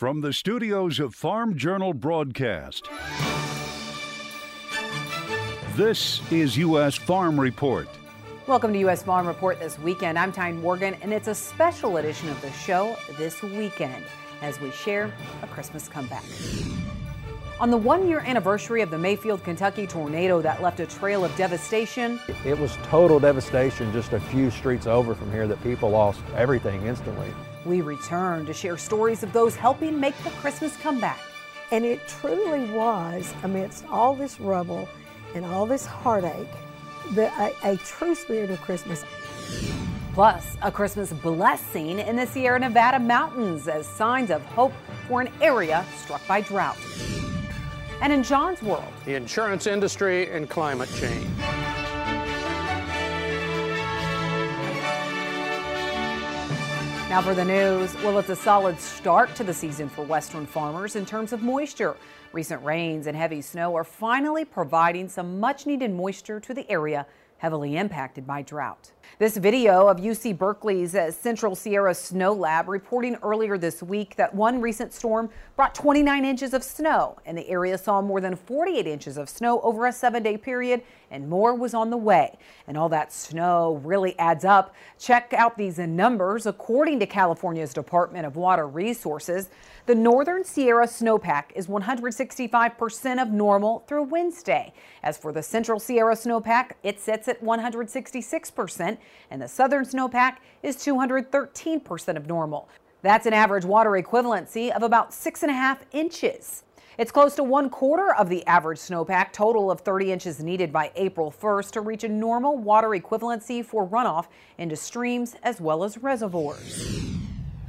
From the studios of Farm Journal Broadcast, this is U.S. Farm Report. Welcome to U.S. Farm Report this weekend. I'm Tyne Morgan, and it's a special edition of the show this weekend as we share a Christmas comeback. On the one year anniversary of the Mayfield, Kentucky tornado that left a trail of devastation, it was total devastation just a few streets over from here that people lost everything instantly. We return to share stories of those helping make the Christmas comeback. And it truly was, amidst all this rubble and all this heartache, the, a, a true spirit of Christmas. Plus, a Christmas blessing in the Sierra Nevada mountains as signs of hope for an area struck by drought. And in John's world, the insurance industry and climate change. Now for the news. Well, it's a solid start to the season for Western farmers in terms of moisture. Recent rains and heavy snow are finally providing some much needed moisture to the area heavily impacted by drought. This video of UC Berkeley's uh, Central Sierra Snow Lab reporting earlier this week that one recent storm brought 29 inches of snow and the area saw more than 48 inches of snow over a seven day period and more was on the way. And all that snow really adds up. Check out these numbers. According to California's Department of Water Resources, the northern Sierra snowpack is 165% of normal through Wednesday. As for the central Sierra snowpack, it sits at 166%, and the southern snowpack is 213% of normal. That's an average water equivalency of about six and a half inches. It's close to one quarter of the average snowpack total of 30 inches needed by April 1st to reach a normal water equivalency for runoff into streams as well as reservoirs.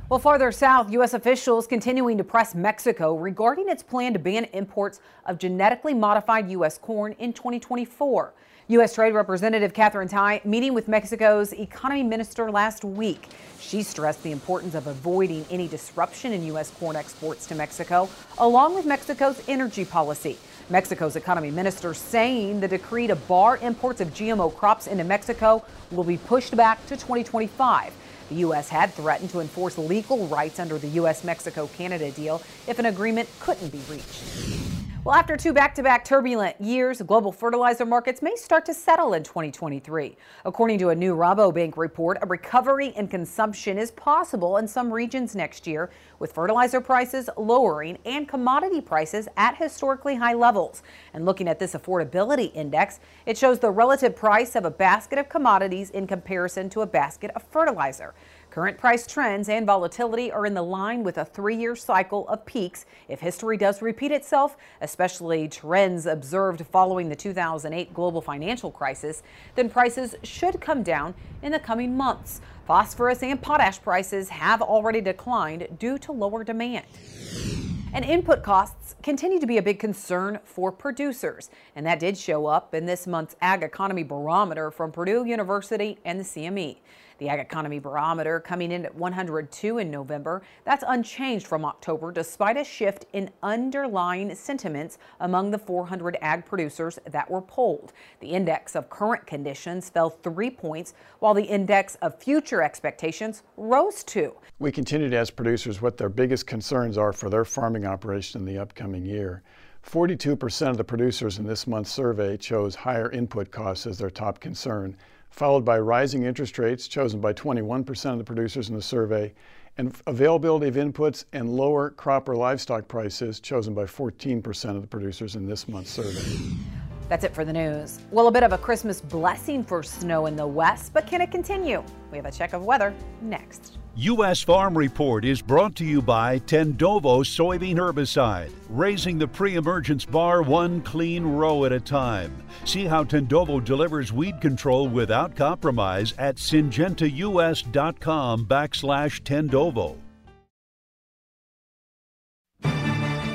Well, farther south, U.S. officials continuing to press Mexico regarding its plan to ban imports of genetically modified U.S. corn in 2024. U.S. Trade Representative Katherine Tai meeting with Mexico's economy minister last week. She stressed the importance of avoiding any disruption in U.S. corn exports to Mexico, along with Mexico's energy policy. Mexico's economy minister saying the decree to bar imports of GMO crops into Mexico will be pushed back to 2025. The U.S. had threatened to enforce legal rights under the U.S. Mexico Canada deal if an agreement couldn't be reached. Well, after two back to back turbulent years, global fertilizer markets may start to settle in 2023. According to a new Rabobank report, a recovery in consumption is possible in some regions next year, with fertilizer prices lowering and commodity prices at historically high levels. And looking at this affordability index, it shows the relative price of a basket of commodities in comparison to a basket of fertilizer. Current price trends and volatility are in the line with a three year cycle of peaks. If history does repeat itself, especially trends observed following the 2008 global financial crisis, then prices should come down in the coming months. Phosphorus and potash prices have already declined due to lower demand. And input costs continue to be a big concern for producers. And that did show up in this month's Ag Economy Barometer from Purdue University and the CME. The Ag Economy Barometer coming in at 102 in November. That's unchanged from October despite a shift in underlying sentiments among the 400 ag producers that were polled. The index of current conditions fell three points, while the index of future expectations rose two. We continue to ask producers what their biggest concerns are for their farming operation in the upcoming year. 42% of the producers in this month's survey chose higher input costs as their top concern, followed by rising interest rates, chosen by 21% of the producers in the survey, and availability of inputs and lower crop or livestock prices, chosen by 14% of the producers in this month's survey. That's it for the news. Well, a bit of a Christmas blessing for snow in the west, but can it continue? We have a check of weather next. U.S. Farm Report is brought to you by Tendovo soybean herbicide, raising the pre-emergence bar one clean row at a time. See how Tendovo delivers weed control without compromise at syngentaus.com backslash Tendovo.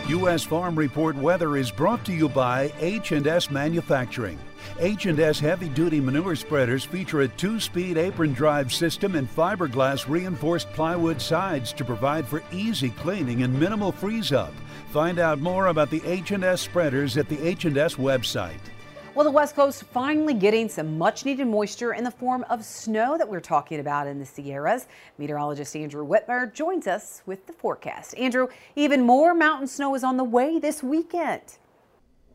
U.S. Farm Report weather is brought to you by H&S Manufacturing. H&S heavy-duty manure spreaders feature a two-speed apron drive system and fiberglass reinforced plywood sides to provide for easy cleaning and minimal freeze-up. Find out more about the H&S spreaders at the H&S website. Well, the West Coast finally getting some much needed moisture in the form of snow that we're talking about in the Sierras. Meteorologist Andrew Whitmer joins us with the forecast. Andrew, even more mountain snow is on the way this weekend.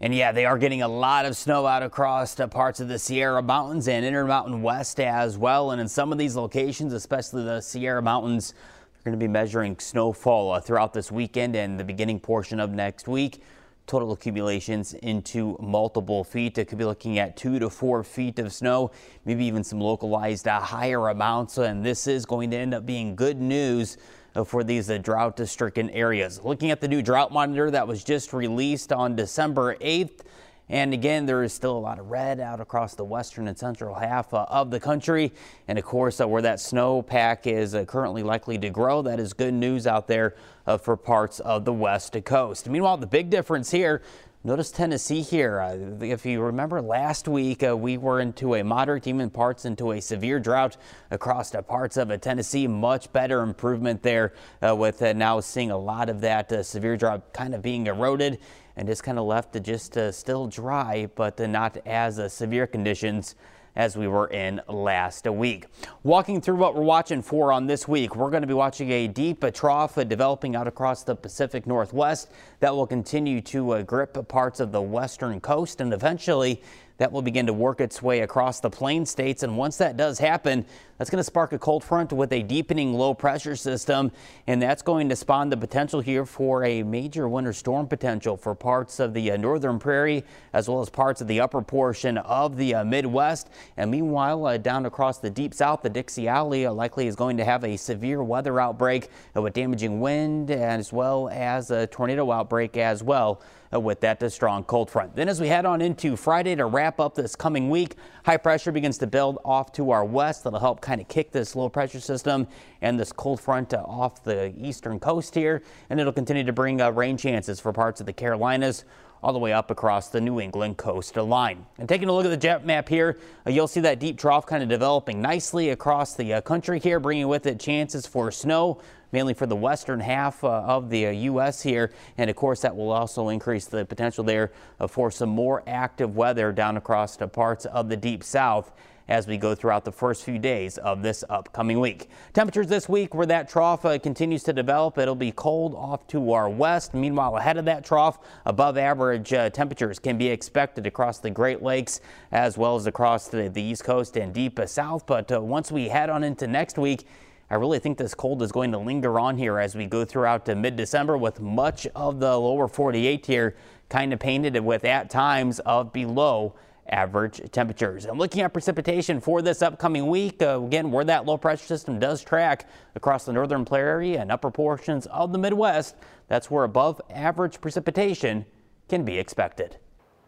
And yeah, they are getting a lot of snow out across parts of the Sierra Mountains and Intermountain West as well. And in some of these locations, especially the Sierra Mountains, they're going to be measuring snowfall uh, throughout this weekend and the beginning portion of next week total accumulations into multiple feet. It could be looking at two to four feet of snow, maybe even some localized uh, higher amounts. And this is going to end up being good news for these uh, drought stricken areas. Looking at the new drought monitor that was just released on December 8th. And again, there is still a lot of red out across the western and central half uh, of the country. And of course, uh, where that snowpack is uh, currently likely to grow, that is good news out there uh, for parts of the west coast. Meanwhile, the big difference here Notice Tennessee here. Uh, if you remember last week, uh, we were into a moderate, even parts into a severe drought across the parts of Tennessee. Much better improvement there uh, with now seeing a lot of that severe drought kind of being eroded and just kind of left to just uh, still dry, but uh, not as uh, severe conditions as we were in last week. Walking through what we're watching for on this week, we're going to be watching a deep trough developing out across the Pacific Northwest that will continue to uh, grip parts of the western coast and eventually that will begin to work its way across the plain states. And once that does happen, that's going to spark a cold front with a deepening low pressure system. And that's going to spawn the potential here for a major winter storm potential for parts of the uh, northern prairie, as well as parts of the upper portion of the uh, Midwest. And meanwhile, uh, down across the deep south, the Dixie Alley uh, likely is going to have a severe weather outbreak with damaging wind as well as a tornado outbreak as well. With that strong cold front. Then as we head on into Friday to wrap up this coming week, high pressure begins to build off to our west. That'll help kind of kick this low pressure system and this cold front uh, off the eastern coast here. And it'll continue to bring uh, rain chances for parts of the Carolinas all the way up across the New England coastal line. And taking a look at the jet map here, uh, you'll see that deep trough kind of developing nicely across the uh, country here, bringing with it chances for snow mainly for the western half uh, of the U.S. Uh, here. And of course, that will also increase the potential there uh, for some more active weather down across the parts of the deep south as we go throughout the first few days of this upcoming week. Temperatures this week where that trough uh, continues to develop, it'll be cold off to our west. Meanwhile, ahead of that trough, above average uh, temperatures can be expected across the Great Lakes as well as across the, the East Coast and deep uh, south. But once we head on into next week, I really think this cold is going to linger on here as we go throughout to mid-December with much of the lower 48 here kind of painted with at times of below average temperatures. And looking at precipitation for this upcoming week, uh, again, where that low pressure system does track across the northern prairie and upper portions of the Midwest, that's where above average precipitation can be expected.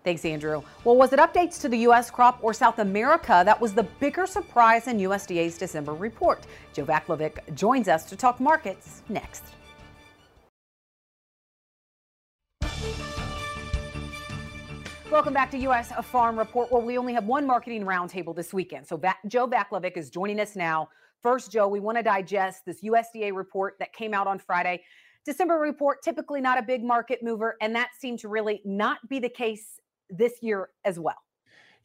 Thanks, Andrew. Well, was it updates to the U.S. crop or South America that was the bigger surprise in USDA's December report? Joe Vaclavik joins us to talk markets next. Welcome back to U.S. Farm Report, where we only have one marketing roundtable this weekend. So Joe Vaclavik is joining us now. First, Joe, we want to digest this USDA report that came out on Friday. December report, typically not a big market mover, and that seemed to really not be the case this year as well.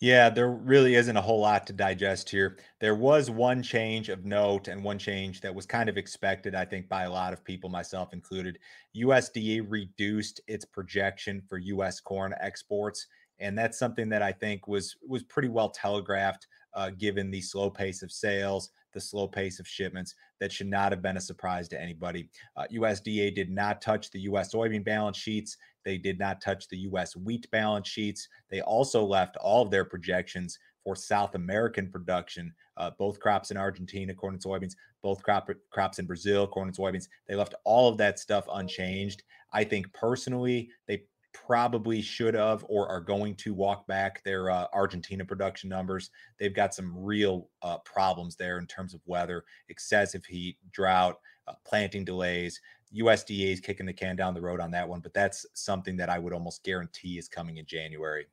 Yeah, there really isn't a whole lot to digest here. There was one change of note and one change that was kind of expected, I think, by a lot of people, myself included. USDA reduced its projection for U.S. corn exports, and that's something that I think was was pretty well telegraphed, uh, given the slow pace of sales, the slow pace of shipments. That should not have been a surprise to anybody. Uh, USDA did not touch the U.S. soybean balance sheets. They did not touch the U.S. wheat balance sheets. They also left all of their projections for South American production, uh, both crops in Argentina, corn and soybeans, both crop, crops in Brazil, corn and soybeans. They left all of that stuff unchanged. I think personally, they probably should have or are going to walk back their uh, Argentina production numbers. They've got some real uh, problems there in terms of weather, excessive heat, drought, uh, planting delays. USDA is kicking the can down the road on that one, but that's something that I would almost guarantee is coming in January.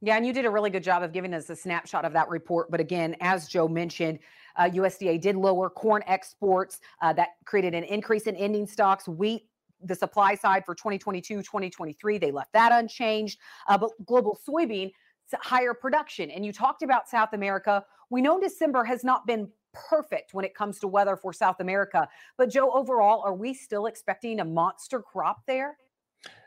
Yeah, and you did a really good job of giving us a snapshot of that report. But again, as Joe mentioned, uh, USDA did lower corn exports. Uh, that created an increase in ending stocks. Wheat, the supply side for 2022, 2023, they left that unchanged. Uh, but global soybean higher production. And you talked about South America. We know December has not been perfect when it comes to weather for South America. But, Joe, overall, are we still expecting a monster crop there?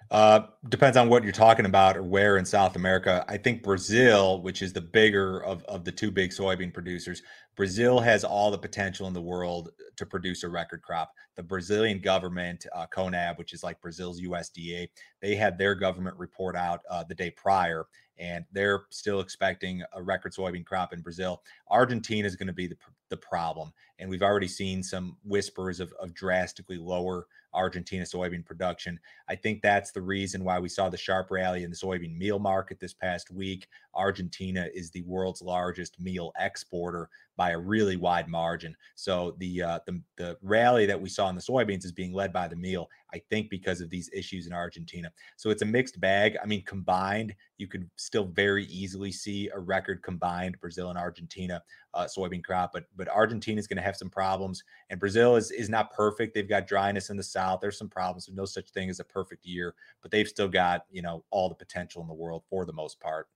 Uh, depends on what you're talking about or where in South America. I think Brazil, which is the bigger of, of the two big soybean producers, Brazil has all the potential in the world to produce a record crop. The Brazilian government, uh, CONAB, which is like Brazil's USDA, they had their government report out uh, the day prior, and they're still expecting a record soybean crop in Brazil. Argentina is going to be the, the problem, and we've already seen some whispers of, of drastically lower Argentina soybean production. I think that's the reason why we saw the sharp rally in the soybean meal market this past week. Argentina is the world's largest meal exporter by a really wide margin. So the uh, the the rally that we saw in the soybeans is being led by the meal. I think because of these issues in Argentina. So it's a mixed bag. I mean, combined, you could still very easily see a record combined Brazil and Argentina uh, soybean crop, but but Argentina is going to have some problems, and Brazil is is not perfect. They've got dryness in the south. There's some problems. There's no such thing as a perfect year, but they've still got you know all the potential in the world for the most part.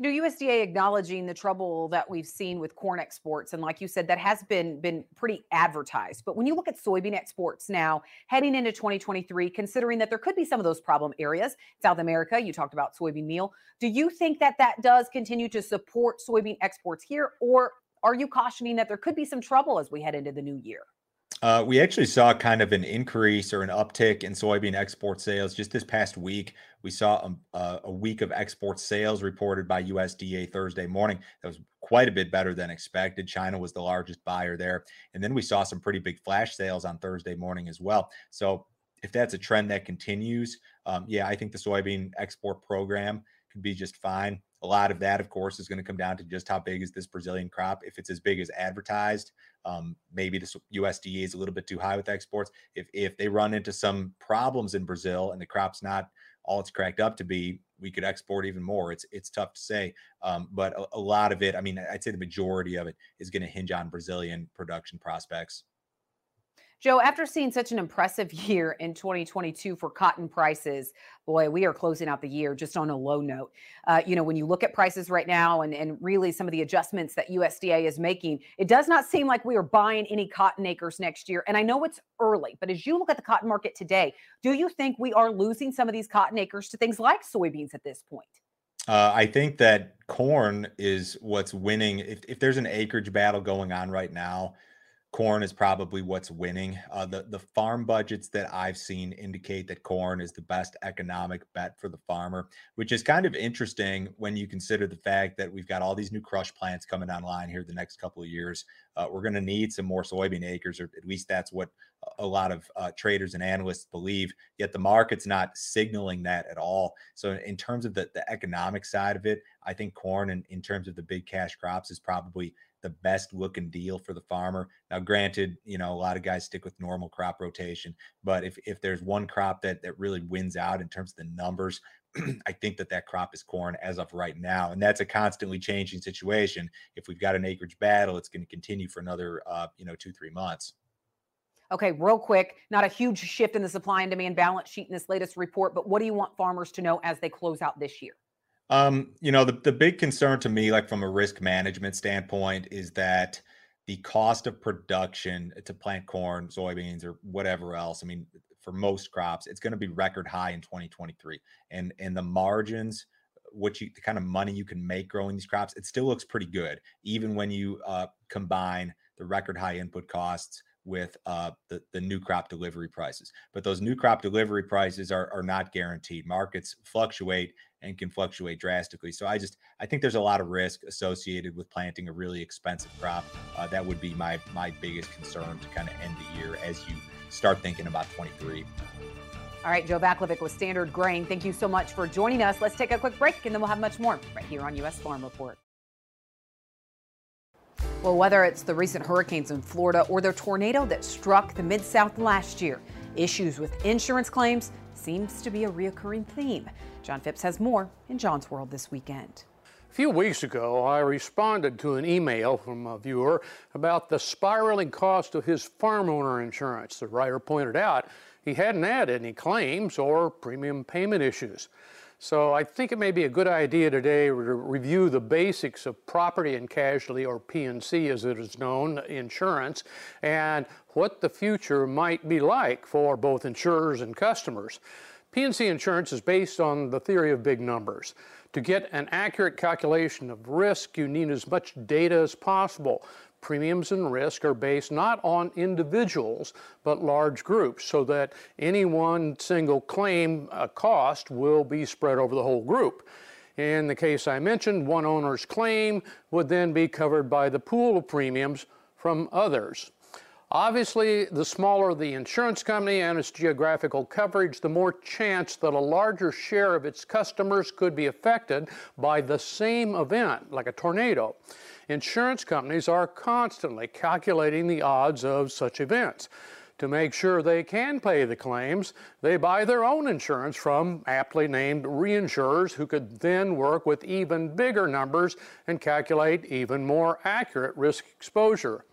You know, USDA acknowledging the trouble that we've seen with corn exports, and like you said, that has been been pretty advertised. But when you look at soybean exports now, heading into 2023, considering that there could be some of those problem areas, South America, you talked about soybean meal. Do you think that that does continue to support soybean exports here, or are you cautioning that there could be some trouble as we head into the new year? Uh, we actually saw kind of an increase or an uptick in soybean export sales just this past week. We saw a, a, week of export sales reported by USDA Thursday morning. That was quite a bit better than expected. China was the largest buyer there. And then we saw some pretty big flash sales on Thursday morning as well. So if that's a trend that continues, um, yeah, I think the soybean export program could be just fine. A lot of that, of course, is going to come down to just how big is this Brazilian crop. If it's as big as advertised, um, maybe the USDA is a little bit too high with exports. If if they run into some problems in Brazil and the crop's not all it's cracked up to be, we could export even more. It's it's tough to say, um, but a, a lot of it, I mean, I'd say the majority of it is going to hinge on Brazilian production prospects. Joe, after seeing such an impressive year in 2022 for cotton prices, boy, we are closing out the year just on a low note. Uh, you know, when you look at prices right now and, and really some of the adjustments that USDA is making, it does not seem like we are buying any cotton acres next year. And I know it's early, but as you look at the cotton market today, do you think we are losing some of these cotton acres to things like soybeans at this point? Uh, I think that corn is what's winning. If, if there's an acreage battle going on right now, corn is probably what's winning. Uh, the the farm budgets that I've seen indicate that corn is the best economic bet for the farmer, which is kind of interesting when you consider the fact that we've got all these new crush plants coming online here the next couple of years. Uh, we're going to need some more soybean acres, or at least that's what a lot of uh, traders and analysts believe. Yet the market's not signaling that at all. So in terms of the the economic side of it, I think corn, and in terms of the big cash crops, is probably the best looking deal for the farmer. Now, granted, you know, a lot of guys stick with normal crop rotation, but if, if there's one crop that, that really wins out in terms of the numbers, I think that that crop is corn as of right now. And that's a constantly changing situation. If we've got an acreage battle, it's going to continue for another, uh, you know, two, three months. Okay, real quick, not a huge shift in the supply and demand balance sheet in this latest report, but what do you want farmers to know as they close out this year? Um, you know, the, the big concern to me, like from a risk management standpoint, is that the cost of production to plant corn, soybeans, or whatever else, I mean, for most crops, it's going to be record high in 2023. And and the margins, what you the kind of money you can make growing these crops, it still looks pretty good, even when you uh, combine the record high input costs with uh, the, the new crop delivery prices. But those new crop delivery prices are, are not guaranteed. Markets fluctuate and can fluctuate drastically. So I just I think there's a lot of risk associated with planting a really expensive crop. Uh, that would be my my biggest concern to kind of end the year as you start thinking about 23. All right, Joe Vaclavik with Standard Grain. Thank you so much for joining us. Let's take a quick break and then we'll have much more right here on U.S. Farm Report. Well, whether it's the recent hurricanes in Florida or the tornado that struck the Mid South last year, issues with insurance claims seems to be a reoccurring theme. John Phipps has more in John's World this weekend. A few weeks ago, I responded to an email from a viewer about the spiraling cost of his farm owner insurance. The writer pointed out he hadn't had any claims or premium payment issues. So I think it may be a good idea today to review the basics of property and casualty, or P&C as it is known, insurance, and what the future might be like for both insurers and customers. P&C insurance is based on the theory of big numbers. To get an accurate calculation of risk, you need as much data as possible. Premiums and risk are based not on individuals, but large groups, so that any one single claim uh, cost will be spread over the whole group. In the case I mentioned, one owner's claim would then be covered by the pool of premiums from others. Obviously, the smaller the insurance company and its geographical coverage, the more chance that a larger share of its customers could be affected by the same event, like a tornado. Insurance companies are constantly calculating the odds of such events. To make sure they can pay the claims, they buy their own insurance from aptly named reinsurers who could then work with even bigger numbers and calculate even more accurate risk exposure.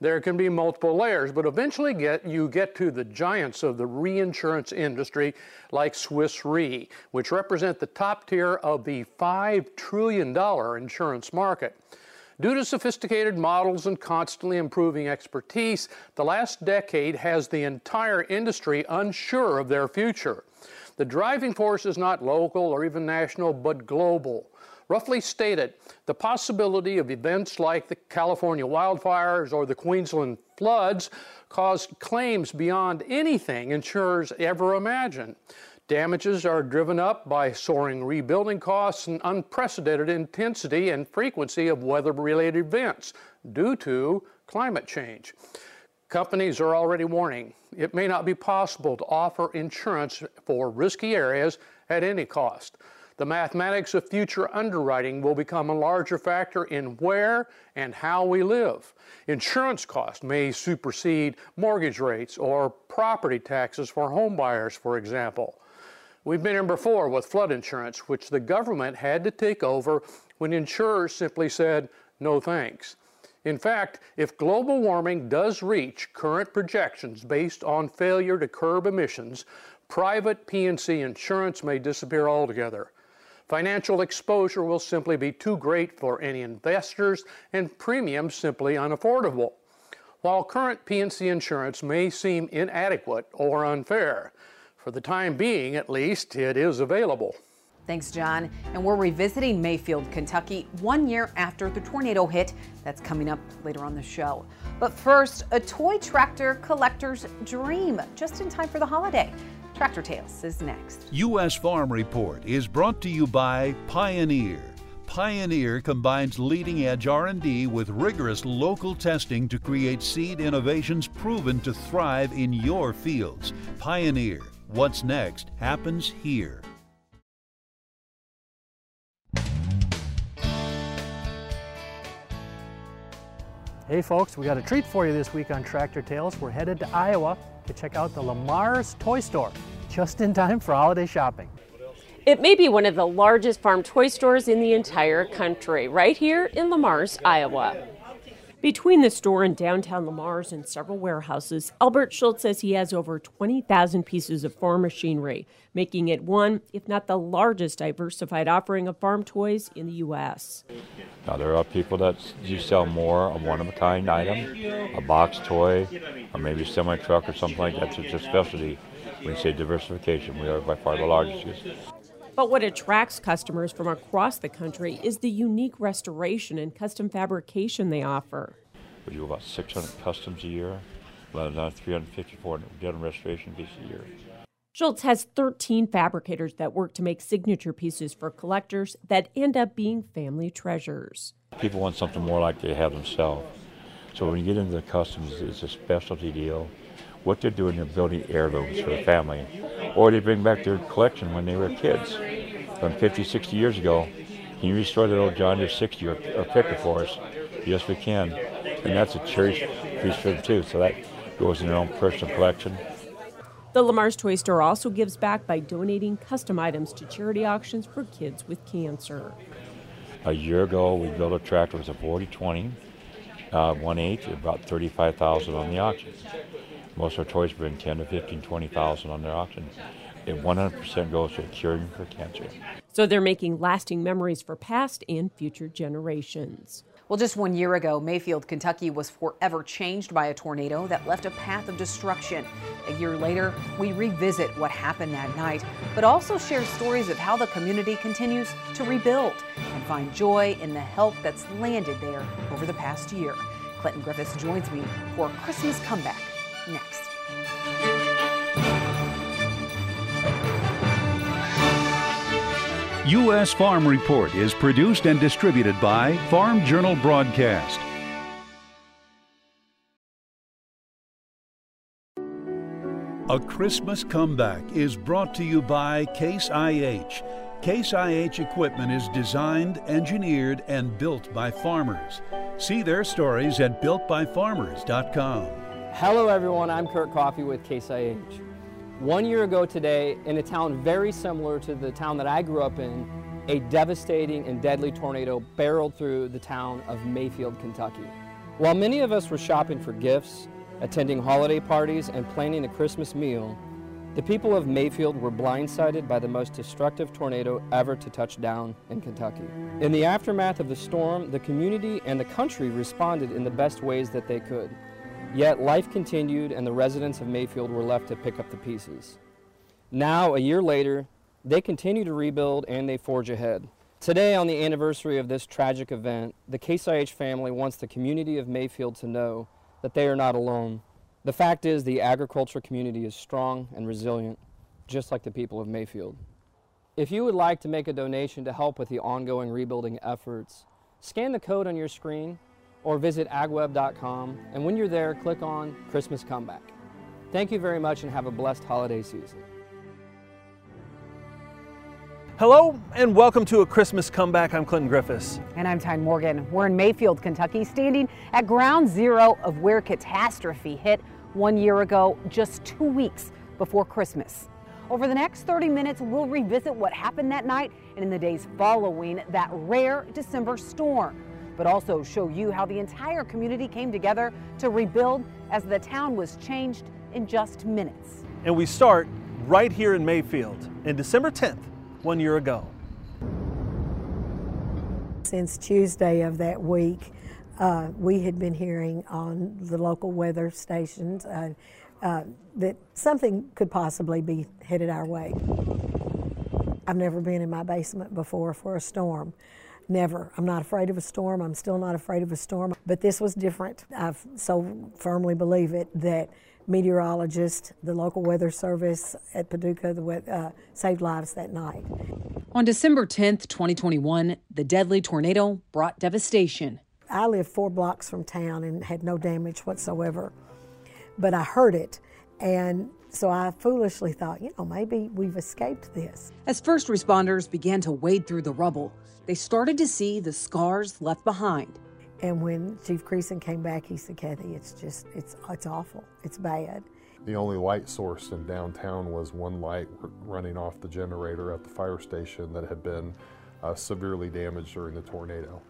There can be multiple layers, but eventually get you get to the giants of the reinsurance industry like Swiss Re, which represent the top tier of the $5 trillion insurance market. Due to sophisticated models and constantly improving expertise, the last decade has the entire industry unsure of their future. The driving force is not local or even national, but global. Roughly stated, the possibility of events like the California wildfires or the Queensland floods caused claims beyond anything insurers ever imagined. Damages are driven up by soaring rebuilding costs and unprecedented intensity and frequency of weather related events due to climate change. Companies are already warning it may not be possible to offer insurance for risky areas at any cost. The mathematics of future underwriting will become a larger factor in where and how we live. Insurance costs may supersede mortgage rates or property taxes for homebuyers, for example. We've been here before with flood insurance, which the government had to take over when insurers simply said, no thanks. In fact, if global warming does reach current projections based on failure to curb emissions, private P&C insurance may disappear altogether. Financial exposure will simply be too great for any investors and premiums simply unaffordable. While current P&C insurance may seem inadequate or unfair, for the time being at least, it is available. Thanks, John. And we're revisiting Mayfield, Kentucky, one year after the tornado hit. That's coming up later on the show. But first, a toy tractor collector's dream, just in time for the holiday. Tractor Tales is next. U.S. Farm Report is brought to you by Pioneer. Pioneer combines leading-edge R&D with rigorous local testing to create seed innovations proven to thrive in your fields. Pioneer. What's next happens here. Hey folks, we got a treat for you this week on Tractor Tales. We're headed to Iowa to check out the Lamar's Toy Store, just in time for holiday shopping. It may be one of the largest farm toy stores in the entire country, right here in Le Mars, Iowa. Between the store and downtown Le Mars and several warehouses, Albert Schultz says he has over 20,000 pieces of farm machinery, making it one, if not the largest diversified offering of farm toys in the U.S. Now, there are people that do sell more a one of a kind item, a box toy, or maybe a semi truck or something like that. It's a specialty. When you say diversification, we are by far the largest. But what attracts customers from across the country is the unique restoration and custom fabrication they offer. We do about 600 customs a year, about 354 denim restoration pieces a year. Schultz has 13 fabricators that work to make signature pieces for collectors that end up being family treasures. People want something more like they have themselves. So when you get into the customs, it's a specialty deal. What they're doing, they're building heirlooms for the family, or they bring back their collection when they were kids from 50, 60 years ago. Can you restore that old John Deere 60 or, or Picker for us? Yes, we can. And that's a cherished piece for them, too. So that goes in their own personal collection. The Lamar's Toy Store also gives back by donating custom items to charity auctions for kids with cancer. A year ago, we built a tractor. It was a 4020, uh, 1.8, about 35000 on the auction. Most of our toys bring 10 to 15, 20,000 on their auction. and 100% goes to curing for cancer. So they're making lasting memories for past and future generations. Well, just one year ago, Mayfield, Kentucky was forever changed by a tornado that left a path of destruction. A year later, we revisit what happened that night, but also share stories of how the community continues to rebuild and find joy in the help that's landed there over the past year. Clinton Griffiths joins me for Christmas Comeback next. U.S. Farm Report is produced and distributed by Farm Journal Broadcast. A Christmas Comeback is brought to you by Case IH. Case IH equipment is designed, engineered, and built by farmers. See their stories at builtbyfarmers.com. Hello, everyone. I'm Kurt Coffey with Case IH. One year ago today, in a town very similar to the town that I grew up in, a devastating and deadly tornado barreled through the town of Mayfield, Kentucky. While many of us were shopping for gifts, attending holiday parties, and planning a Christmas meal, the people of Mayfield were blindsided by the most destructive tornado ever to touch down in Kentucky. In the aftermath of the storm, the community and the country responded in the best ways that they could. Yet life continued and the residents of Mayfield were left to pick up the pieces. Now, a year later, they continue to rebuild and they forge ahead. Today, on the anniversary of this tragic event, the Case IH family wants the community of Mayfield to know that they are not alone. The fact is, the agriculture community is strong and resilient, just like the people of Mayfield. If you would like to make a donation to help with the ongoing rebuilding efforts, scan the code on your screen or visit agweb.com, and when you're there, click on Christmas Comeback. Thank you very much and have a blessed holiday season. Hello and welcome to a Christmas comeback. I'm Clinton Griffiths. And I'm Tyne Morgan. We're in Mayfield, Kentucky, standing at ground zero of where catastrophe hit one year ago, just two weeks before Christmas. Over the next 30 minutes, we'll revisit what happened that night and in the days following that rare December storm, but also show you how the entire community came together to rebuild as the town was changed in just minutes. And we start right here in Mayfield in December 10th, one year ago. Since Tuesday of that week, uh, we had been hearing on the local weather stations uh, uh, that something could possibly be headed our way. I've never been in my basement before for a storm. Never. I'm not afraid of a storm. I'm still not afraid of a storm. But this was different. I so firmly believe it that meteorologists, the local weather service at Paducah, the, uh, saved lives that night. On December 10th, 2021, the deadly tornado brought devastation. I lived four blocks from town and had no damage whatsoever, but I heard it. And so I foolishly thought, you know, maybe we've escaped this. As first responders began to wade through the rubble, they started to see the scars left behind. And when Chief Creason came back, he said, Kathy, it's just, it's, it's awful. It's bad. The only light source in downtown was one light running off the generator at the fire station that had been uh, severely damaged during the tornado.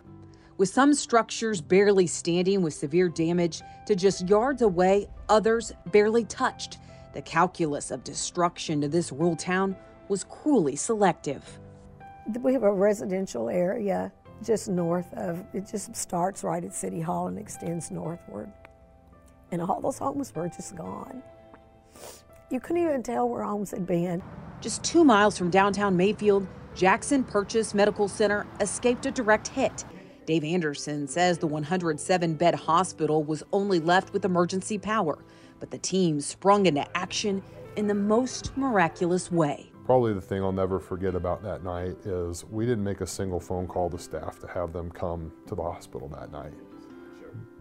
With some structures barely standing with severe damage to just yards away, others barely touched. The calculus of destruction to this rural town was cruelly selective. We have a residential area just north of, it just starts right at City Hall and extends northward. And all those homes were just gone. You couldn't even tell where homes had been. Just two miles from downtown Mayfield, Jackson Purchase Medical Center escaped a direct hit. Dave Anderson says the 107 bed hospital was only left with emergency power, but the team sprung into action in the most miraculous way. Probably the thing I'll never forget about that night is we didn't make a single phone call to staff to have them come to the hospital that night.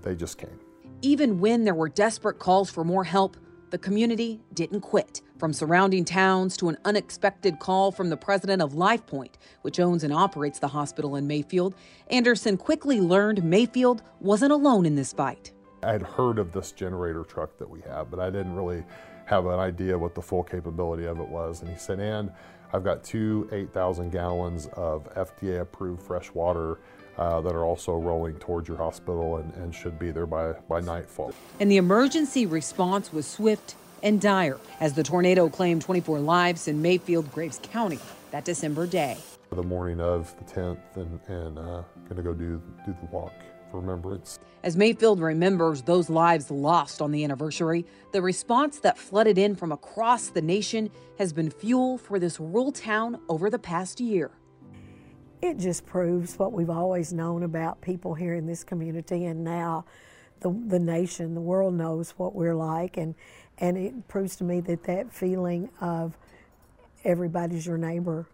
They just came. Even when there were desperate calls for more help, the community didn't quit. From surrounding towns to an unexpected call from the president of LifePoint, which owns and operates the hospital in Mayfield, Anderson quickly learned Mayfield wasn't alone in this fight. I had heard of this generator truck that we have, but I didn't really have an idea what the full capability of it was. And he said, and I've got two 8,000 gallons of FDA approved fresh water uh, that are also rolling towards your hospital and, and should be there by, by nightfall. And the emergency response was swift and dire as the tornado claimed 24 lives in Mayfield, Graves County that December day. The morning of the 10th, and, and uh, going to go do, do the walk remembrance. As Mayfield remembers those lives lost on the anniversary, the response that flooded in from across the nation has been fuel for this rural town over the past year. It just proves what we've always known about people here in this community, and now the, the nation, the world knows what we're like, and, and it proves to me that that feeling of everybody's your neighbor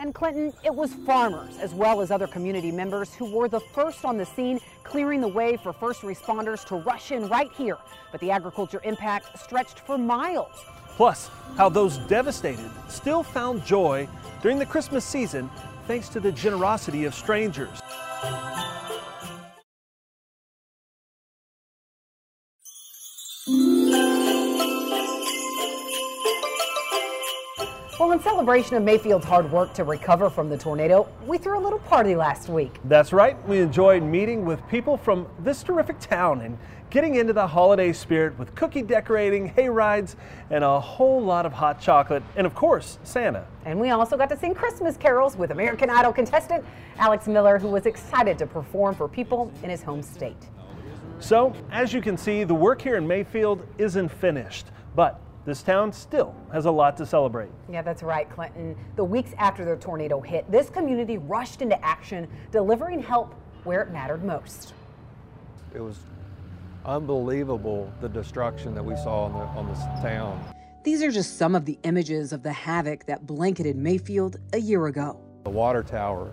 and Clinton, it was farmers as well as other community members who were the first on the scene, clearing the way for first responders to rush in right here. But the agriculture impact stretched for miles. Plus, how those devastated still found joy during the Christmas season thanks to the generosity of strangers. In celebration of Mayfield's hard work to recover from the tornado, we threw a little party last week. That's right. We enjoyed meeting with people from this terrific town and getting into the holiday spirit with cookie decorating, hay rides, and a whole lot of hot chocolate, and of course, Santa. And we also got to sing Christmas carols with American Idol contestant Alex Miller, who was excited to perform for people in his home state. So, as you can see, the work here in Mayfield isn't finished, but this town still has a lot to celebrate. Yeah, that's right, Clinton. The weeks after the tornado hit, this community rushed into action, delivering help where it mattered most. It was unbelievable the destruction that we saw on, the, on this town. These are just some of the images of the havoc that blanketed Mayfield a year ago. The water tower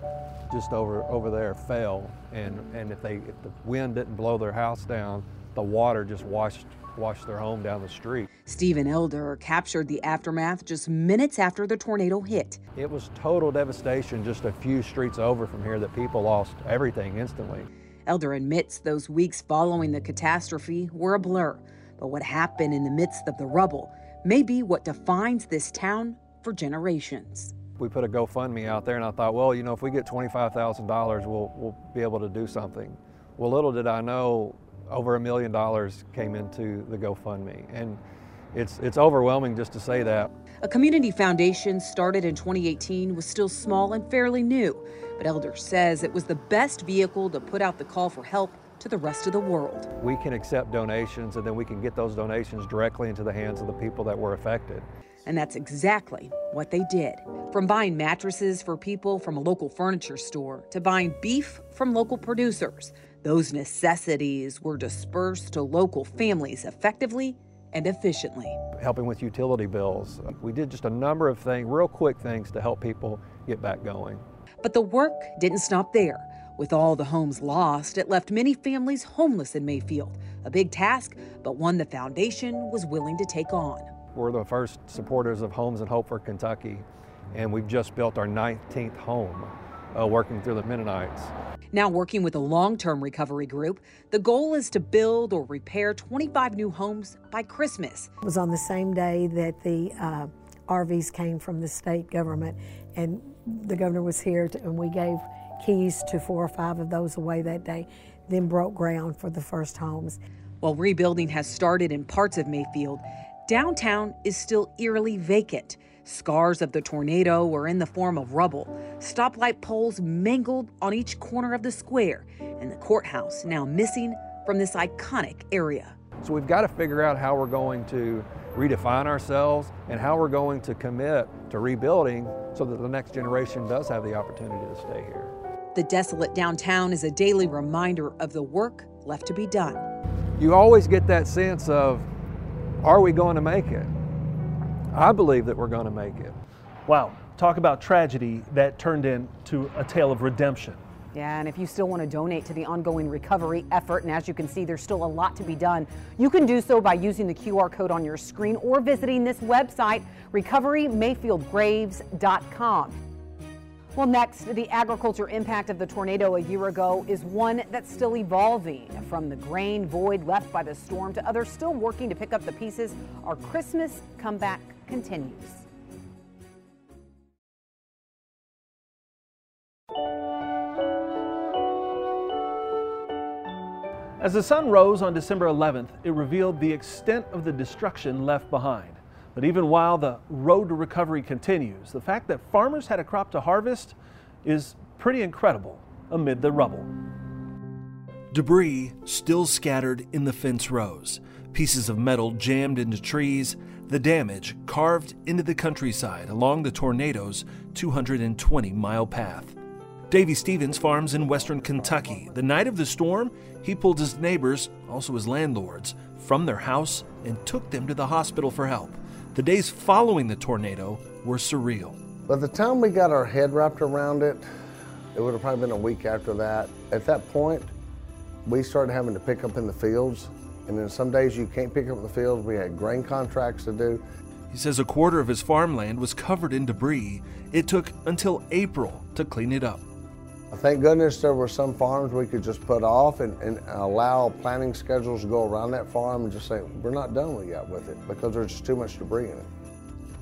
just over over there fell, and and if they if the wind didn't blow their house down, the water just washed washed their home down the street. Stephen Elder captured the aftermath just minutes after the tornado hit. It was total devastation just a few streets over from here that people lost everything instantly. Elder admits those weeks following the catastrophe were a blur, but what happened in the midst of the rubble may be what defines this town for generations. We put a GoFundMe out there, and I thought, well, you know, if we get $25,000, we'll, we'll be able to do something. Well, little did I know, over a million dollars came into the GoFundMe, and it's, it's overwhelming just to say that. A community foundation started in 2018 was still small and fairly new, but Elder says it was the best vehicle to put out the call for help to the rest of the world. We can accept donations and then we can get those donations directly into the hands of the people that were affected. And that's exactly what they did. From buying mattresses for people from a local furniture store to buying beef from local producers, those necessities were dispersed to local families effectively and efficiently. Helping with utility bills. We did just a number of things, real quick things to help people get back going. But the work didn't stop there. With all the homes lost, it left many families homeless in Mayfield. A big task, but one the foundation was willing to take on. We're the first supporters of Homes and Hope for Kentucky, and we've just built our 19th home uh, working through the Mennonites. Now working with a long-term recovery group, the goal is to build or repair 25 new homes by Christmas. It was on the same day that the uh, RVs came from the state government, and the governor was here, to, and we gave keys to four or five of those away that day, then broke ground for the first homes. While rebuilding has started in parts of Mayfield, downtown is still eerily vacant. Scars of the tornado were in the form of rubble, stoplight poles mangled on each corner of the square, and the courthouse now missing from this iconic area. So we've got to figure out how we're going to redefine ourselves and how we're going to commit to rebuilding so that the next generation does have the opportunity to stay here. The desolate downtown is a daily reminder of the work left to be done. You always get that sense of, are we going to make it? I believe that we're going to make it. Wow, talk about tragedy that turned into a tale of redemption. Yeah, and if you still want to donate to the ongoing recovery effort, and as you can see, there's still a lot to be done, you can do so by using the QR code on your screen or visiting this website, recoverymayfieldgraves.com. Well, next, the agriculture impact of the tornado a year ago is one that's still evolving. From the grain void left by the storm to others still working to pick up the pieces, our Christmas comeback continues. As the sun rose on December 11th, it revealed the extent of the destruction left behind. But even while the road to recovery continues, the fact that farmers had a crop to harvest is pretty incredible amid the rubble. Debris still scattered in the fence rows, pieces of metal jammed into trees, the damage carved into the countryside along the tornado's 220 mile path. Davy Stevens farms in western Kentucky. The night of the storm, he pulled his neighbors, also his landlords, from their house and took them to the hospital for help. The days following the tornado were surreal. By the time we got our head wrapped around it, it would have probably been a week after that. At that point, we started having to pick up in the fields. And then some days you can't pick up the fields. We had grain contracts to do. He says a quarter of his farmland was covered in debris. It took until April to clean it up. Thank goodness there were some farms we could just put off and, and allow planting schedules to go around that farm and just say, we're not done yet with it because there's just too much debris in it.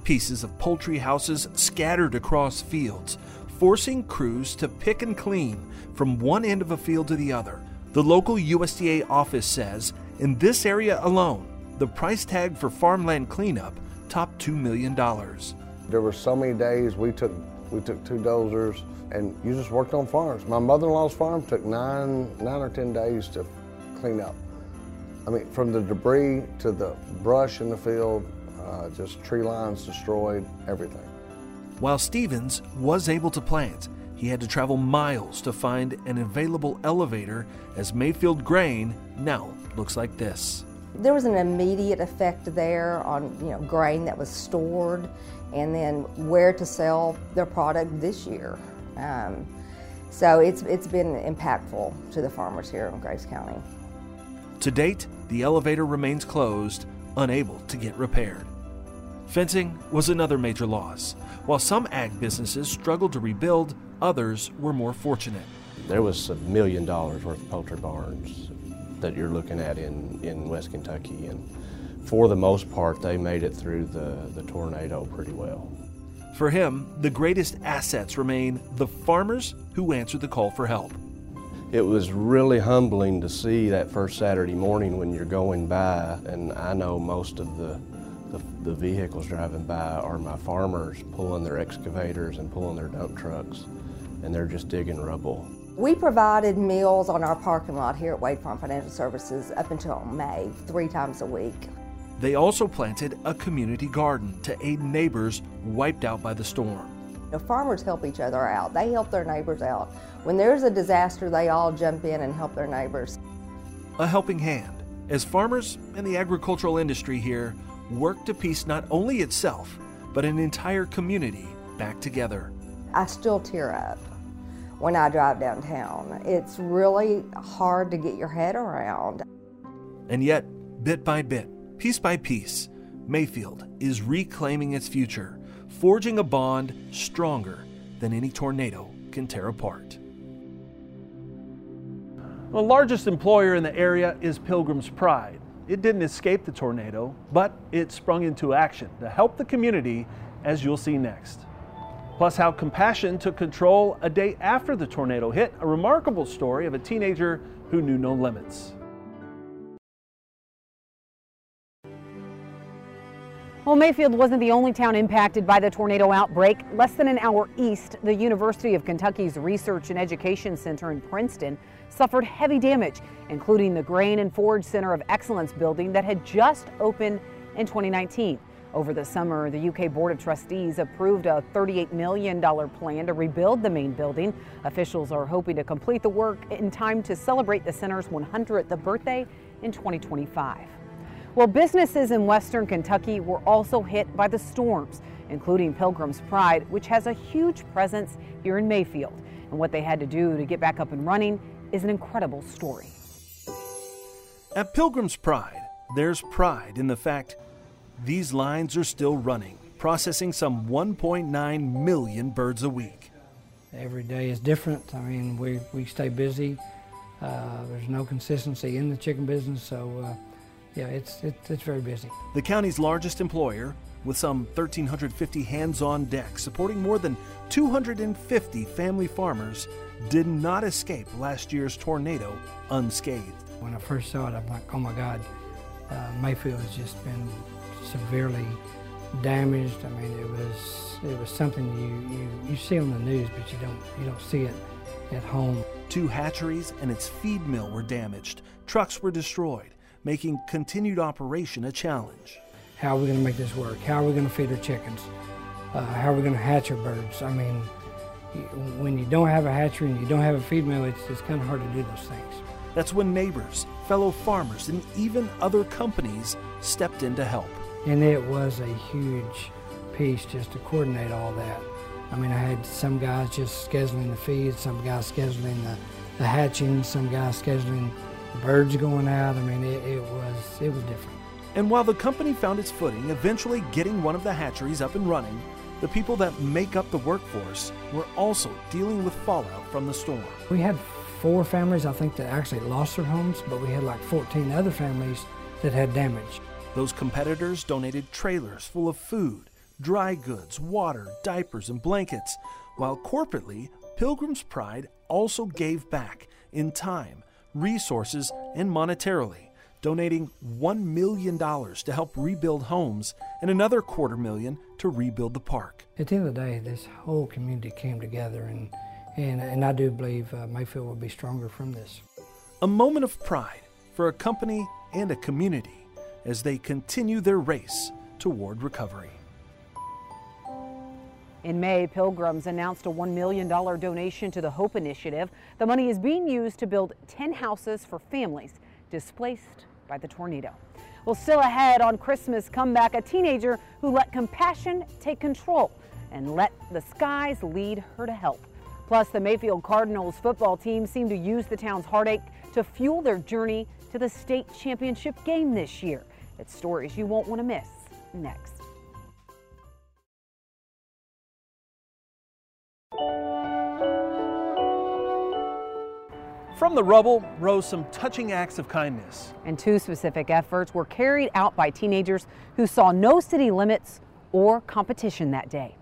Pieces of poultry houses scattered across fields, forcing crews to pick and clean from one end of a field to the other. The local USDA office says in this area alone, the price tag for farmland cleanup topped $2 million. There were so many days we took we took two dozers and you just worked on farms. My mother-in-law's farm took nine, nine or 10 days to clean up. I mean, from the debris to the brush in the field, uh, just tree lines destroyed, everything. While Stevens was able to plant, he had to travel miles to find an available elevator as Mayfield grain now looks like this. There was an immediate effect there on you know grain that was stored and then where to sell their product this year. Um, so it's, it's been impactful to the farmers here in Graves County. To date, the elevator remains closed, unable to get repaired. Fencing was another major loss. While some ag businesses struggled to rebuild, others were more fortunate. There was a million dollars worth of poultry barns that you're looking at in, in West Kentucky, and for the most part, they made it through the, the tornado pretty well. For him, the greatest assets remain the farmers who answered the call for help. It was really humbling to see that first Saturday morning when you're going by, and I know most of the, the, the vehicles driving by are my farmers pulling their excavators and pulling their dump trucks, and they're just digging rubble. We provided meals on our parking lot here at Wade Farm Financial Services up until May, three times a week. They also planted a community garden to aid neighbors wiped out by the storm. The farmers help each other out. They help their neighbors out. When there's a disaster, they all jump in and help their neighbors. A helping hand as farmers and the agricultural industry here work to piece not only itself, but an entire community back together. I still tear up when I drive downtown. It's really hard to get your head around. And yet, bit by bit, Piece by piece, Mayfield is reclaiming its future, forging a bond stronger than any tornado can tear apart. The largest employer in the area is Pilgrim's Pride. It didn't escape the tornado, but it sprung into action to help the community, as you'll see next. Plus, how compassion took control a day after the tornado hit, a remarkable story of a teenager who knew no limits. Well, Mayfield wasn't the only town impacted by the tornado outbreak. Less than an hour east, the University of Kentucky's Research and Education Center in Princeton suffered heavy damage, including the Grain and Forage Center of Excellence building that had just opened in 2019. Over the summer, the UK Board of Trustees approved a $38 million plan to rebuild the main building. Officials are hoping to complete the work in time to celebrate the center's 100th birthday in 2025. Well, businesses in western Kentucky were also hit by the storms, including Pilgrim's Pride, which has a huge presence here in Mayfield. And what they had to do to get back up and running is an incredible story. At Pilgrim's Pride, there's pride in the fact these lines are still running, processing some 1.9 million birds a week. Every day is different. I mean, we, we stay busy. Uh, there's no consistency in the chicken business, so uh, yeah, it's, it's, it's very busy. The county's largest employer, with some 1,350 hands on deck supporting more than 250 family farmers, did not escape last year's tornado unscathed. When I first saw it, I'm like, oh my God, uh, Mayfield has just been severely damaged. I mean, it was it was something you, you, you see on the news, but you don't you don't see it at home. Two hatcheries and its feed mill were damaged. Trucks were destroyed, making continued operation a challenge. How are we going to make this work? How are we going to feed our chickens? Uh, how are we going to hatch our birds? I mean, when you don't have a hatchery and you don't have a feed mill, it's, it's kind of hard to do those things. That's when neighbors, fellow farmers, and even other companies stepped in to help. And it was a huge piece just to coordinate all that. I mean, I had some guys just scheduling the feed, some guys scheduling the, the hatching, some guys scheduling the birds going out. I mean, it, it was it was different. And while the company found its footing, eventually getting one of the hatcheries up and running, the people that make up the workforce were also dealing with fallout from the storm. We had four families, I think, that actually lost their homes, but we had like 14 other families that had damage. Those competitors donated trailers full of food, dry goods, water, diapers, and blankets, while corporately, Pilgrim's Pride also gave back in time, resources, and monetarily, donating $1 million to help rebuild homes and another quarter million to rebuild the park. At the end of the day, this whole community came together, and, and, and I do believe uh, Mayfield will be stronger from this. A moment of pride for a company and a community as they continue their race toward recovery. In May, Pilgrim's announced a $1 million donation to the Hope Initiative. The money is being used to build 10 houses for families displaced by the tornado. Well, still ahead on Christmas comeback, a teenager who let compassion take control and let the skies lead her to help. Plus, the Mayfield Cardinals football team seemed to use the town's heartache to fuel their journey to the state championship game this year. It's stories you won't want to miss next. From the rubble rose some touching acts of kindness. And two specific efforts were carried out by teenagers who saw no city limits or competition that day.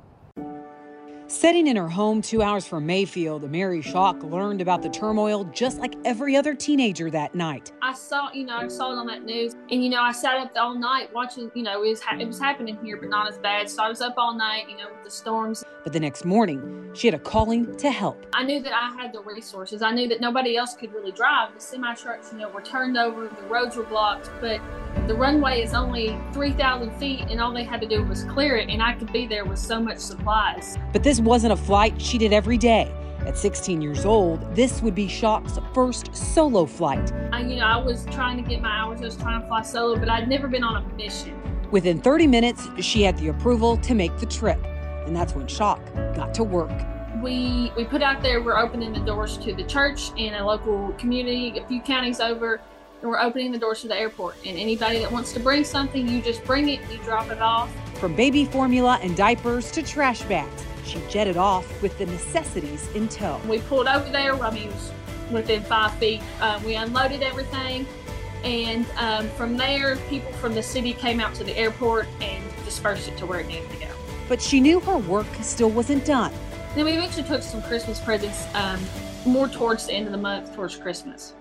Sitting in her home two hours from Mayfield, Mary Shock learned about the turmoil just like every other teenager that night. I saw, you know, I saw it on that news, and you know, I sat up all night watching. You know, it was it was happening here, but not as bad. So I was up all night, you know, with the storms. But the next morning, she had a calling to help. I knew that I had the resources. I knew that nobody else could really drive. The semi trucks, you know, were turned over, the roads were blocked, but the runway is only 3,000 feet, and all they had to do was clear it, and I could be there with so much supplies. But this wasn't a flight she did every day. At 16 years old, this would be Shock's first solo flight. I, you know, I was trying to get my hours. I was trying to fly solo, but I'd never been on a mission. Within 30 minutes, she had the approval to make the trip, and that's when Shock got to work. We we put out there we're opening the doors to the church and a local community, a few counties over, and we're opening the doors to the airport. And anybody that wants to bring something, you just bring it, you drop it off. From baby formula and diapers to trash bags, she jetted off with the necessities in tow. We pulled over there. I mean, within five feet. Um, we unloaded everything, and um, from there, people from the city came out to the airport and dispersed it to where it needed to go. But she knew her work still wasn't done. Then we eventually took some Christmas presents um, more towards the end of the month, towards Christmas.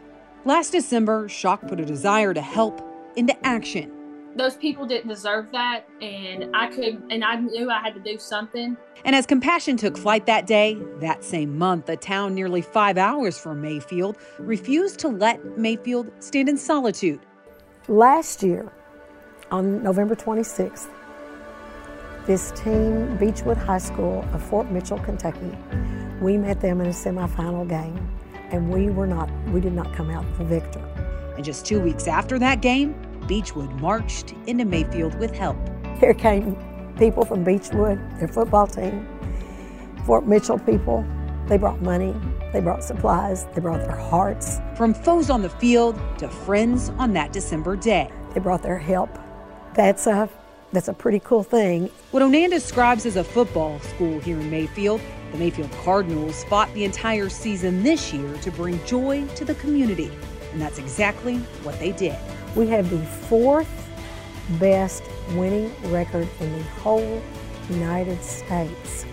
Last December, Shock put a desire to help into action. Those people didn't deserve that, and I could, and I knew I had to do something. And as Compassion took flight that day, that same month, a town nearly five hours from Mayfield refused to let Mayfield stand in solitude. Last year, on November 26th, this team, Beechwood High School of Fort Mitchell, Kentucky, we met them in a semifinal game, and we were not, we did not come out the victor. And just two weeks after that game, Beechwood marched into Mayfield with help. Here came people from Beechwood, their football team, Fort Mitchell people. They brought money, they brought supplies, they brought their hearts. From foes on the field to friends on that December day. They brought their help. That's a that's a pretty cool thing. What O'Nan describes as a football school here in Mayfield, the Mayfield Cardinals fought the entire season this year to bring joy to the community. And that's exactly what they did. We have the fourth best winning record in the whole United States.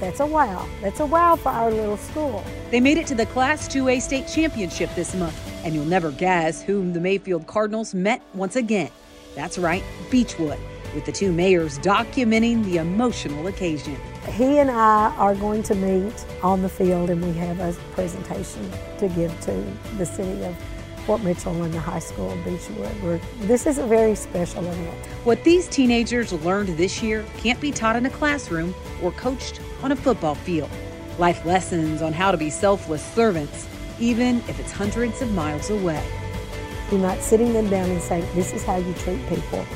that's a wow. That's a wow for our little school. They made it to the Class 2A state championship this month, and you'll never guess whom the Mayfield Cardinals met once again. That's right, Beechwood, with the two mayors documenting the emotional occasion. He and I are going to meet on the field, and we have a presentation to give to the city of Fort Mitchell and the high school of Beechwood. We're, this is a very special event. What these teenagers learned this year can't be taught in a classroom or coached on a football field. Life lessons on how to be selfless servants, even if it's hundreds of miles away. You're not sitting them down and saying, This is how you treat people.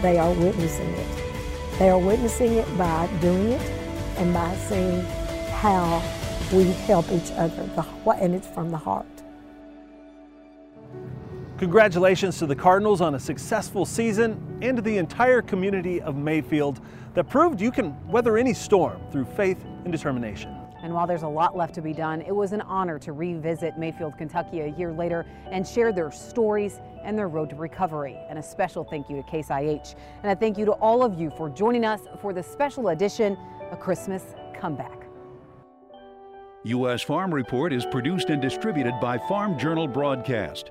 They are witnessing it. They are witnessing it by doing it and by seeing how we help each other, and it's from the heart. Congratulations to the Cardinals on a successful season and to the entire community of Mayfield that proved you can weather any storm through faith and determination. And while there's a lot left to be done, it was an honor to revisit Mayfield, Kentucky a year later and share their stories and their road to recovery. And a special thank you to Case IH. And a thank you to all of you for joining us for the special edition, A Christmas Comeback. U.S. Farm Report is produced and distributed by Farm Journal Broadcast.